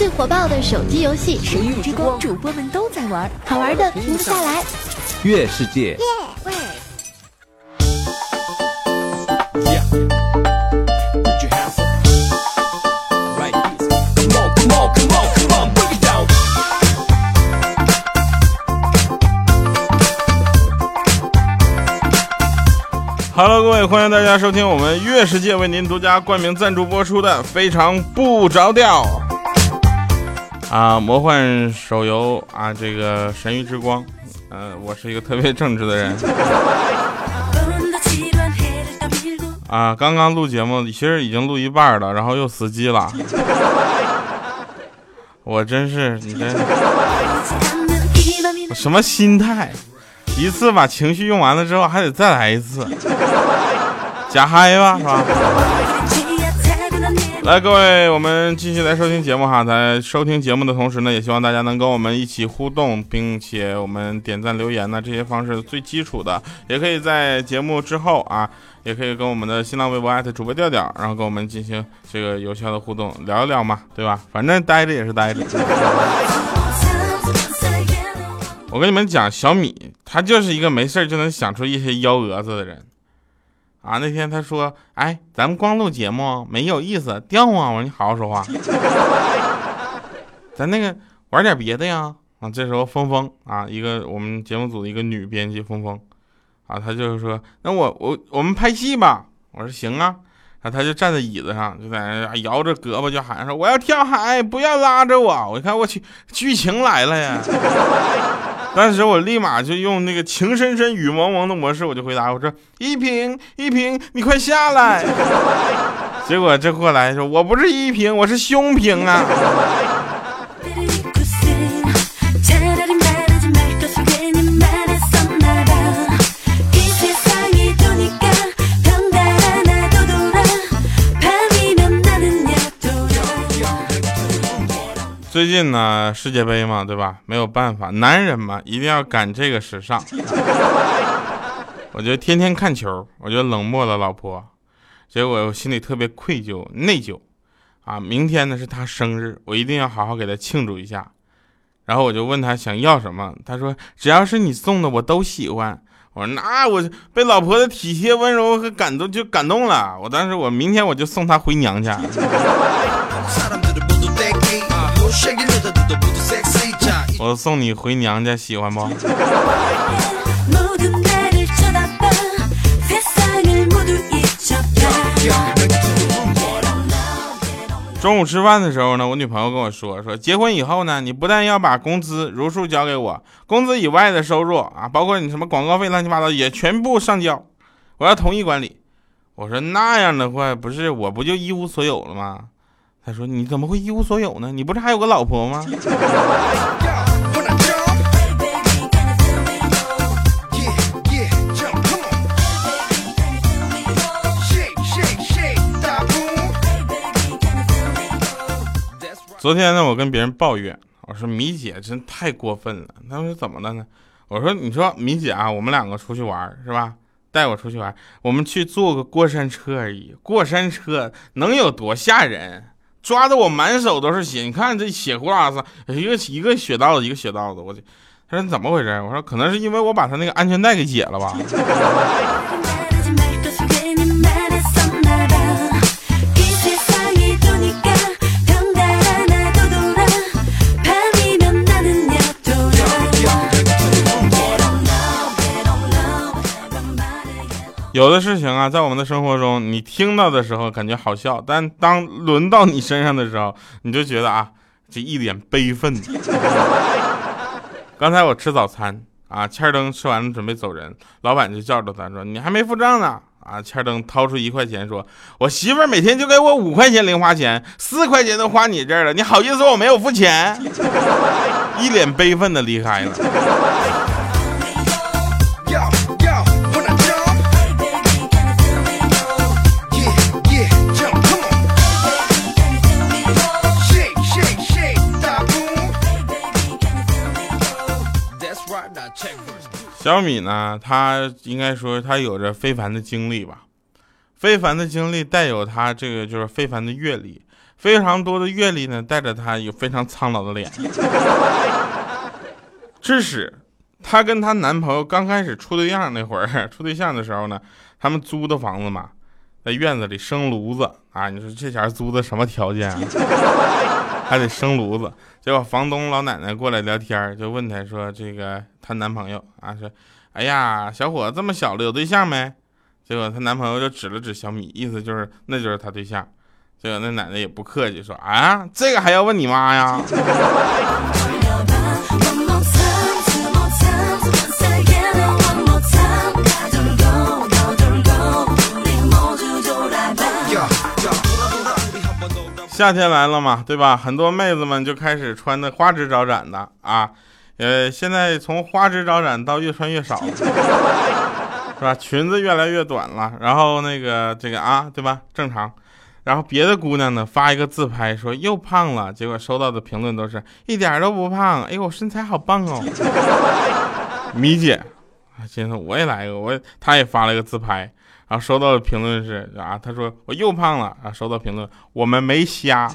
最火爆的手机游戏《神域之光》，主播们都在玩，好玩的停不下来。月世界。喂。Hello，各位，欢迎大家收听我们月世界为您独家冠名赞助播出的《非常不着调》啊，魔幻手游啊，这个《神域之光》。嗯，我是一个特别正直的人啊。刚刚录节目，其实已经录一半了，然后又死机了。我真是，你真，我什么心态？一次把情绪用完了之后，还得再来一次，假嗨吧，是吧？来，各位，我们继续来收听节目哈。在收听节目的同时呢，也希望大家能跟我们一起互动，并且我们点赞、留言呢，这些方式最基础的，也可以在节目之后啊，也可以跟我们的新浪微博艾特主播调调，然后跟我们进行这个有效的互动，聊一聊嘛，对吧？反正待着也是待着。我跟你们讲，小米他就是一个没事就能想出一些幺蛾子的人，啊，那天他说，哎，咱们光录节目没有意思，掉啊！我说你好好说话，咱那个玩点别的呀。啊，这时候峰峰啊，一个我们节目组的一个女编辑峰峰，啊，他就是说，那我我我们拍戏吧。我说行啊，然后他就站在椅子上，就在那摇着胳膊就喊说，我要跳海，不要拉着我。我一看，我去，剧情来了呀。当时我立马就用那个情深深雨蒙蒙的模式，我就回答我说：“依萍，依萍，你快下来。”结果这货来说：“我不是依萍，我是胸平啊。”最近呢，世界杯嘛，对吧？没有办法，男人嘛，一定要赶这个时尚。我觉得天天看球，我就冷漠了老婆，结果我心里特别愧疚、内疚。啊，明天呢是她生日，我一定要好好给她庆祝一下。然后我就问她想要什么，她说只要是你送的我都喜欢。我说那我被老婆的体贴温柔和感动就感动了。我当时我明天我就送她回娘家。我送你回娘家，喜欢不？中午吃饭的时候呢，我女朋友跟我说说，结婚以后呢，你不但要把工资如数交给我，工资以外的收入啊，包括你什么广告费乱七八糟也全部上交，我要统一管理。我说那样的话，不是我不就一无所有了吗？他说：“你怎么会一无所有呢？你不是还有个老婆吗？” 昨天呢，我跟别人抱怨，我说米姐真太过分了。他说怎么了呢？我说你说米姐啊，我们两个出去玩是吧？带我出去玩，我们去坐个过山车而已。过山车能有多吓人？抓的我满手都是血，你看这血呼啦子，一个一个血道子，一个血道子，我去。他说你怎么回事？我说可能是因为我把他那个安全带给解了吧。有的事情啊，在我们的生活中，你听到的时候感觉好笑，但当轮到你身上的时候，你就觉得啊，这一脸悲愤。刚才我吃早餐啊，欠灯吃完了准备走人，老板就叫着他说：“你还没付账呢。”啊，欠灯掏出一块钱说：“我媳妇每天就给我五块钱零花钱，四块钱都花你这儿了，你好意思说我没有付钱？” 一脸悲愤的离开了。小米呢，他应该说他有着非凡的经历吧，非凡的经历带有他这个就是非凡的阅历，非常多的阅历呢，带着她有非常苍老的脸。致使她跟她男朋友刚开始处对象那会儿，处对象的时候呢，他们租的房子嘛，在院子里生炉子啊。你说这前租的什么条件啊？还得生炉子。结果房东老奶奶过来聊天，就问她说：“这个她男朋友啊，说，哎呀，小伙子这么小了，有对象没？”结果她男朋友就指了指小米，意思就是那就是她对象。结果那奶奶也不客气，说：“啊，这个还要问你妈呀？” 夏天来了嘛，对吧？很多妹子们就开始穿的花枝招展的啊，呃，现在从花枝招展到越穿越少，是吧？裙子越来越短了，然后那个这个啊，对吧？正常。然后别的姑娘呢发一个自拍说又胖了，结果收到的评论都是一点都不胖，哎呦身材好棒哦。米姐，今天我也来一个，我她也发了一个自拍。然后收到的评论是啊，他说我又胖了啊。收到评论，我们没瞎。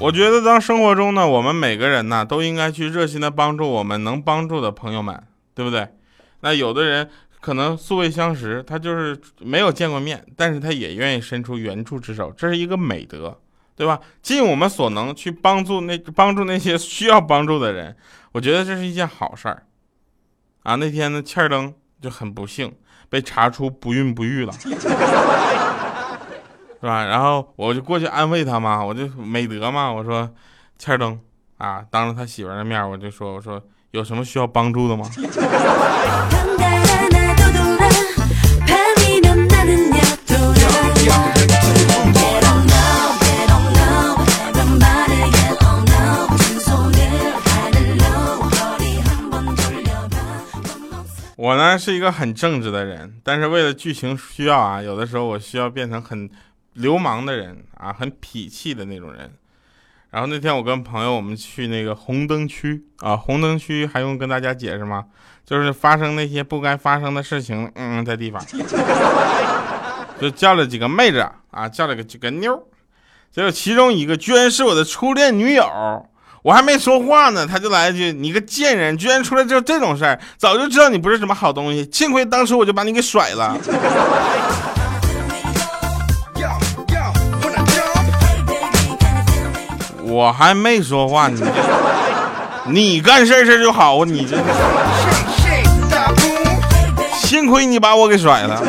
我觉得当生活中呢，我们每个人呢都应该去热心的帮助我们能帮助的朋友们，对不对？那有的人。可能素未相识，他就是没有见过面，但是他也愿意伸出援助之手，这是一个美德，对吧？尽我们所能去帮助那帮助那些需要帮助的人，我觉得这是一件好事儿。啊，那天呢，欠儿登就很不幸被查出不孕不育了，是吧？然后我就过去安慰他嘛，我就美德嘛，我说欠儿登啊，当着他媳妇儿的面，我就说我说有什么需要帮助的吗？我呢是一个很正直的人，但是为了剧情需要啊，有的时候我需要变成很流氓的人啊，很痞气的那种人。然后那天我跟朋友我们去那个红灯区啊，红灯区还用跟大家解释吗？就是发生那些不该发生的事情，嗯，在地方就叫了几个妹子啊，叫了个几个妞，结果其中一个居然是我的初恋女友。我还没说话呢，他就来一句：“你个贱人，居然出来就这种事儿！早就知道你不是什么好东西，幸亏当初我就把你给甩了。”我还没说话，你你干事事就好，你这幸亏你把我给甩了。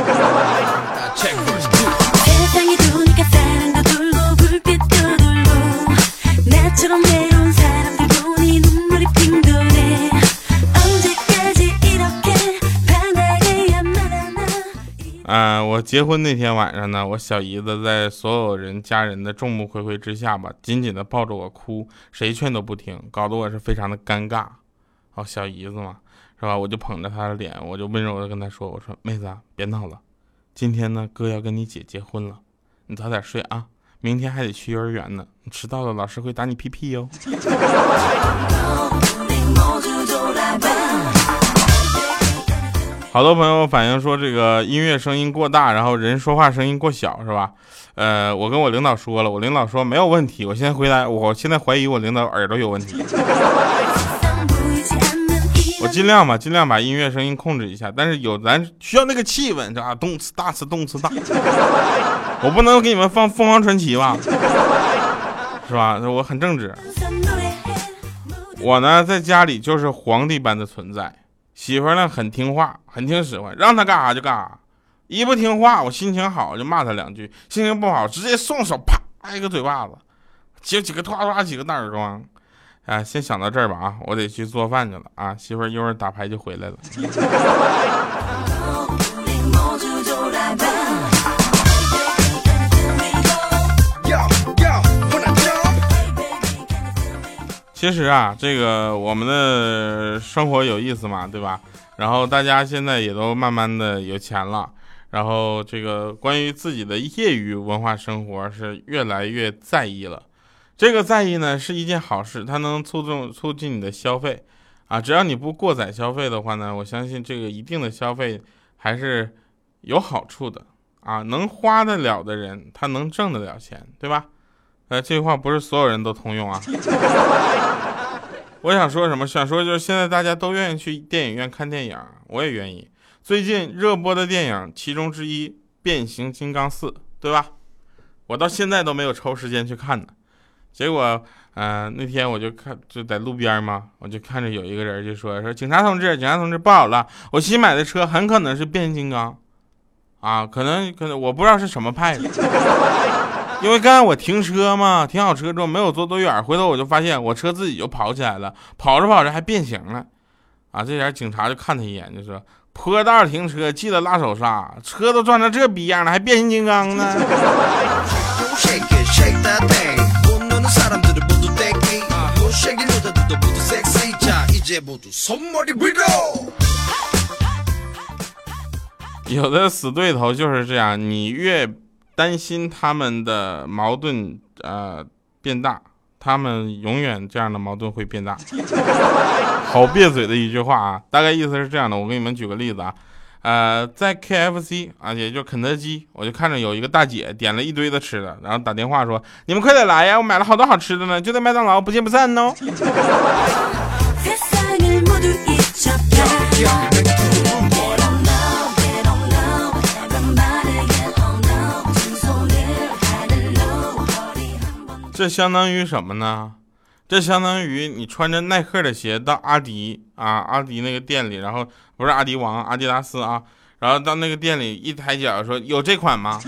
我结婚那天晚上呢，我小姨子在所有人家人的众目睽睽之下吧，紧紧的抱着我哭，谁劝都不听，搞得我是非常的尴尬。哦，小姨子嘛，是吧？我就捧着她的脸，我就温柔的跟她说：“我说妹子，别闹了，今天呢，哥要跟你姐结婚了，你早点睡啊，明天还得去幼儿园呢，你迟到了老师会打你屁屁哟。”好多朋友反映说，这个音乐声音过大，然后人说话声音过小，是吧？呃，我跟我领导说了，我领导说没有问题。我现在回答，我现在怀疑我领导耳朵有问题。我尽量吧，尽量把音乐声音控制一下，但是有咱需要那个气氛，是吧？动次大次，动次大。我不能给你们放凤凰传奇吧？是吧？我很正直。我呢，在家里就是皇帝般的存在。媳妇呢很听话，很听使唤，让她干啥就干啥。一不听话，我心情好就骂她两句，心情不好直接送手啪一个嘴巴子，接几个啪啪几个大耳光。啊，先想到这儿吧啊，我得去做饭去了啊。媳妇一会儿打牌就回来了。其实啊，这个我们的生活有意思嘛，对吧？然后大家现在也都慢慢的有钱了，然后这个关于自己的业余文化生活是越来越在意了。这个在意呢是一件好事，它能促进促进你的消费啊。只要你不过载消费的话呢，我相信这个一定的消费还是有好处的啊。能花得了的人，他能挣得了钱，对吧？哎，这句话不是所有人都通用啊。我想说什么？想说就是现在大家都愿意去电影院看电影，我也愿意。最近热播的电影其中之一《变形金刚四》，对吧？我到现在都没有抽时间去看呢。结果，嗯，那天我就看，就在路边嘛，我就看着有一个人就说：“说警察同志，警察同志，不好了，我新买的车很可能是变形金刚，啊，可能可能我不知道是什么派的，因为刚才我停车嘛，停好车之后没有坐多远，回头我就发现我车自己就跑起来了，跑着跑着还变形了，啊，这点警察就看他一眼，就说：坡道停车记得拉手刹，车都撞成这逼样了，还变形金刚呢。”有的死对头就是这样，你越担心他们的矛盾呃变大，他们永远这样的矛盾会变大。好别嘴的一句话啊，大概意思是这样的，我给你们举个例子啊。呃，在 KFC 啊，也就肯德基，我就看着有一个大姐点了一堆的吃的，然后打电话说：“你们快点来呀，我买了好多好吃的呢，就在麦当劳，不见不散哦。”这相当于什么呢？这相当于你穿着耐克的鞋到阿迪啊，阿迪那个店里，然后不是阿迪王，阿迪达斯啊，然后到那个店里一抬脚说有这款吗？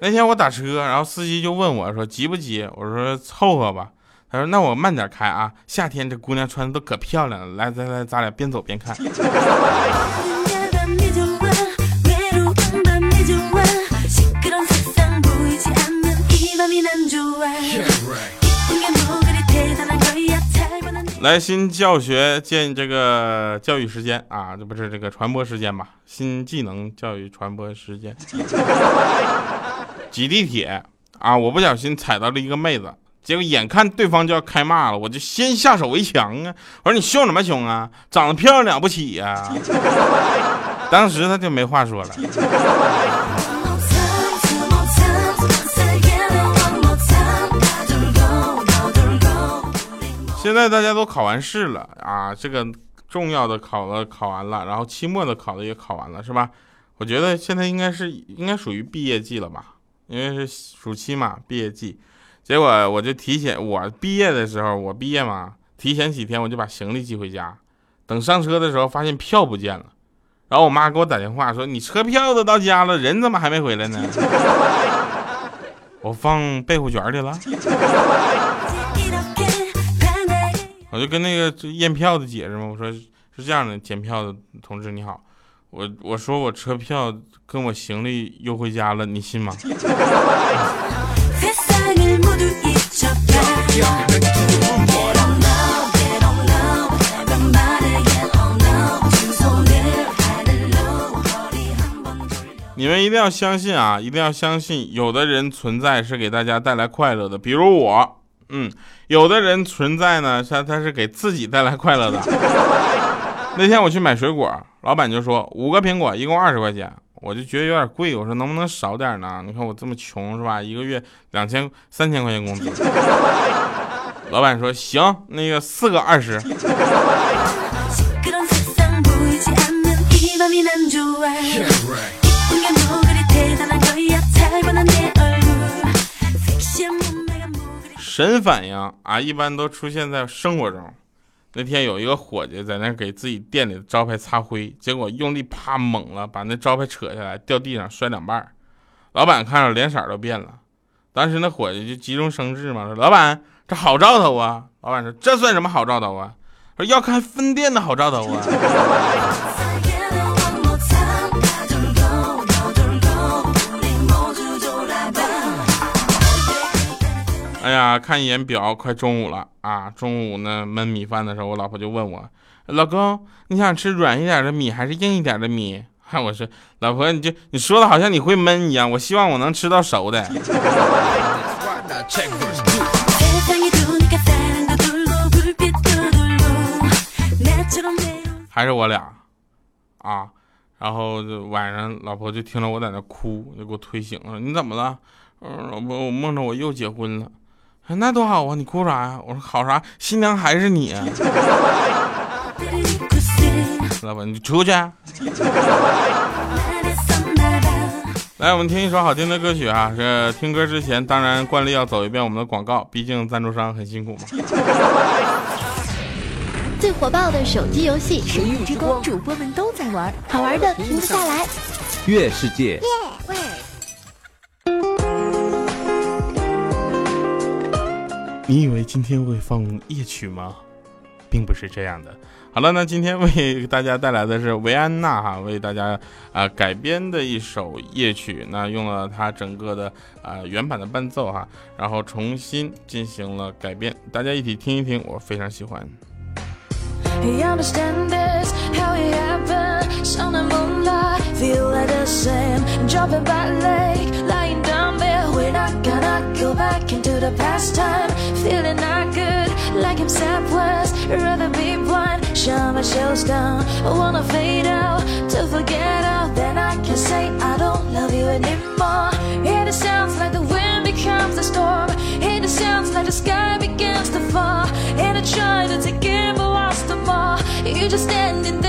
那天我打车，然后司机就问我说急不急？我说凑合吧。他说那我慢点开啊，夏天这姑娘穿的都可漂亮了，来来来，咱俩边走边看。来新教学建这个教育时间啊，这不是这个传播时间吧？新技能教育传播时间。挤地铁啊，我不小心踩到了一个妹子，结果眼看对方就要开骂了，我就先下手为强啊！我说你凶什么凶啊？长得漂亮了不起呀！当时他就没话说了。现在大家都考完试了啊，这个重要的考了考完了，然后期末的考的也考完了，是吧？我觉得现在应该是应该属于毕业季了吧，因为是暑期嘛，毕业季。结果我就提前，我毕业的时候，我毕业嘛，提前几天我就把行李寄回家。等上车的时候，发现票不见了，然后我妈给我打电话说：“你车票都到家了，人怎么还没回来呢？”我放被褥卷里了。我就跟那个验票的解释嘛，我说是这样的，检票的同志你好，我我说我车票跟我行李邮回家了，你信吗？你们一定要相信啊，一定要相信，有的人存在是给大家带来快乐的，比如我。嗯，有的人存在呢，他他是给自己带来快乐的。那天我去买水果，老板就说五个苹果一共二十块钱，我就觉得有点贵，我说能不能少点呢？你看我这么穷是吧？一个月两千三千块钱工资。老板说行，那个四个二十。神反应啊，一般都出现在生活中。那天有一个伙计在那给自己店里的招牌擦灰，结果用力啪猛了，把那招牌扯下来，掉地上摔两半。老板看着脸色都变了。当时那伙计就急中生智嘛，说：“老板，这好兆头啊！”老板说：“这算什么好兆头啊？说要开分店的好兆头啊！”哎呀，看一眼表，快中午了啊！中午呢焖米饭的时候，我老婆就问我：“老公，你想吃软一点的米还是硬一点的米？”哈，我说：“老婆，你就你说的好像你会焖一样，我希望我能吃到熟的。”还是我俩，啊，然后就晚上老婆就听着我在那哭，就给我推醒了。你怎么了？嗯，老婆，我梦着我又结婚了。那多好啊！你哭啥呀？我说好啥？新娘还是你。老婆，你出去。来，我们听一首好听的歌曲啊！这听歌之前，当然惯例要走一遍我们的广告，毕竟赞助商很辛苦嘛。最火爆的手机游戏，神域之光，主播们都在玩，好玩的停不下来。月世界。你以为今天会放夜曲吗？并不是这样的。好了，那今天为大家带来的是维安娜哈为大家啊改编的一首夜曲，那用了它整个的啊原版的伴奏哈，然后重新进行了改编，大家一起听一听，我非常喜欢。Back into the past time. Feeling not good, like I'm Southwest. Rather be blind, shut my shells down. I wanna fade out to forget out. Then I can say I don't love you anymore. And it sounds like the wind becomes a storm. And it sounds like the sky begins to fall. And I try to take it, but lost them all. You're just standing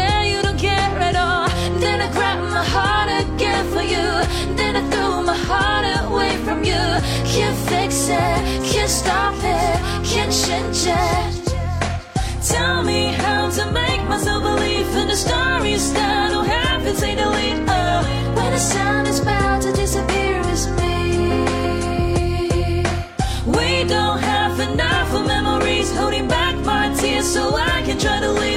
stop it, can't change it. Tell me how to make myself believe in the stories that don't happen, say delete. Oh, when the sun is about to disappear, it's me. We don't have enough of memories holding back my tears so I can try to leave.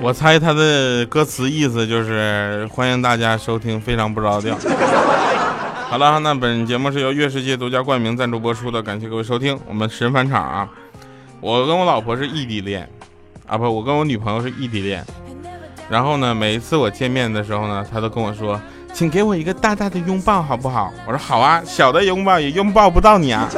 我猜他的歌词意思就是欢迎大家收听，非常不着调。好了，那本节目是由月世界独家冠名赞助播出的，感谢各位收听。我们神返场啊！我跟我老婆是异地恋，啊不，我跟我女朋友是异地恋。然后呢，每一次我见面的时候呢，她都跟我说：“请给我一个大大的拥抱，好不好？”我说：“好啊，小的拥抱也拥抱不到你啊。”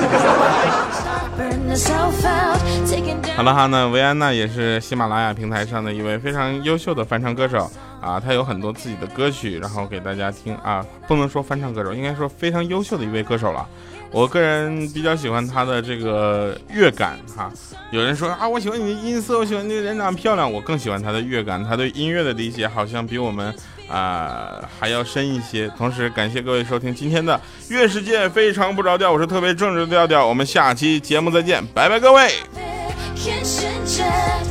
好了哈，那维安娜也是喜马拉雅平台上的一位非常优秀的翻唱歌手啊，她有很多自己的歌曲，然后给大家听啊，不能说翻唱歌手，应该说非常优秀的一位歌手了。我个人比较喜欢她的这个乐感哈。有人说啊，我喜欢你的音色，我喜欢你的人长得漂亮，我更喜欢她的乐感，她对音乐的理解好像比我们啊还要深一些。同时感谢各位收听今天的乐世界非常不着调，我是特别正直的调调，我们下期节目再见，拜拜各位。Can't change it.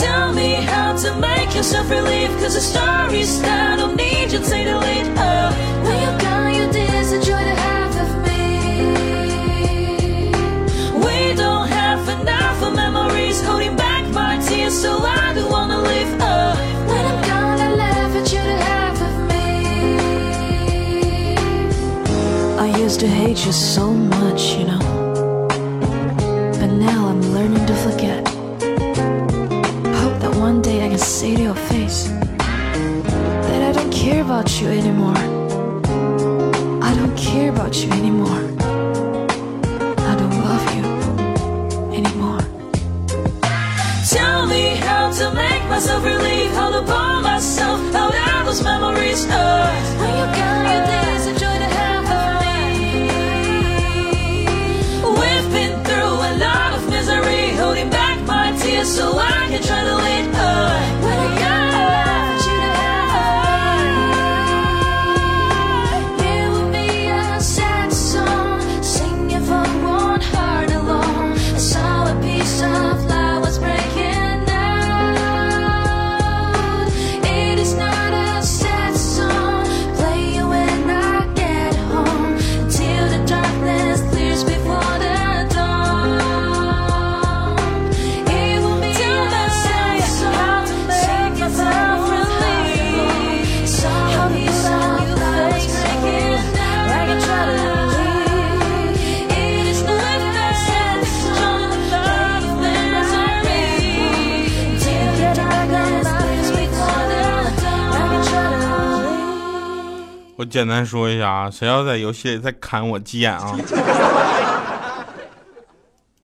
Tell me how to make yourself relieve. Cause the stories that don't need you take the lead. Oh, when you're gone, you disenjoy the half of me. We don't have enough of memories holding back my tears, so I don't wanna leave. Oh, when I'm gone, I laugh at you the half of me. I used to hate you so much, say to your face that I don't care about you anymore. I don't care about you anymore. I don't love you anymore. Tell me how to make myself relieve, how to pull myself out of those memories. Oh, when you're gone, you dance, enjoy the half of me. We've been through a lot of misery, holding back my tears so I can try to 简单说一下啊，谁要在游戏里再砍我急眼啊，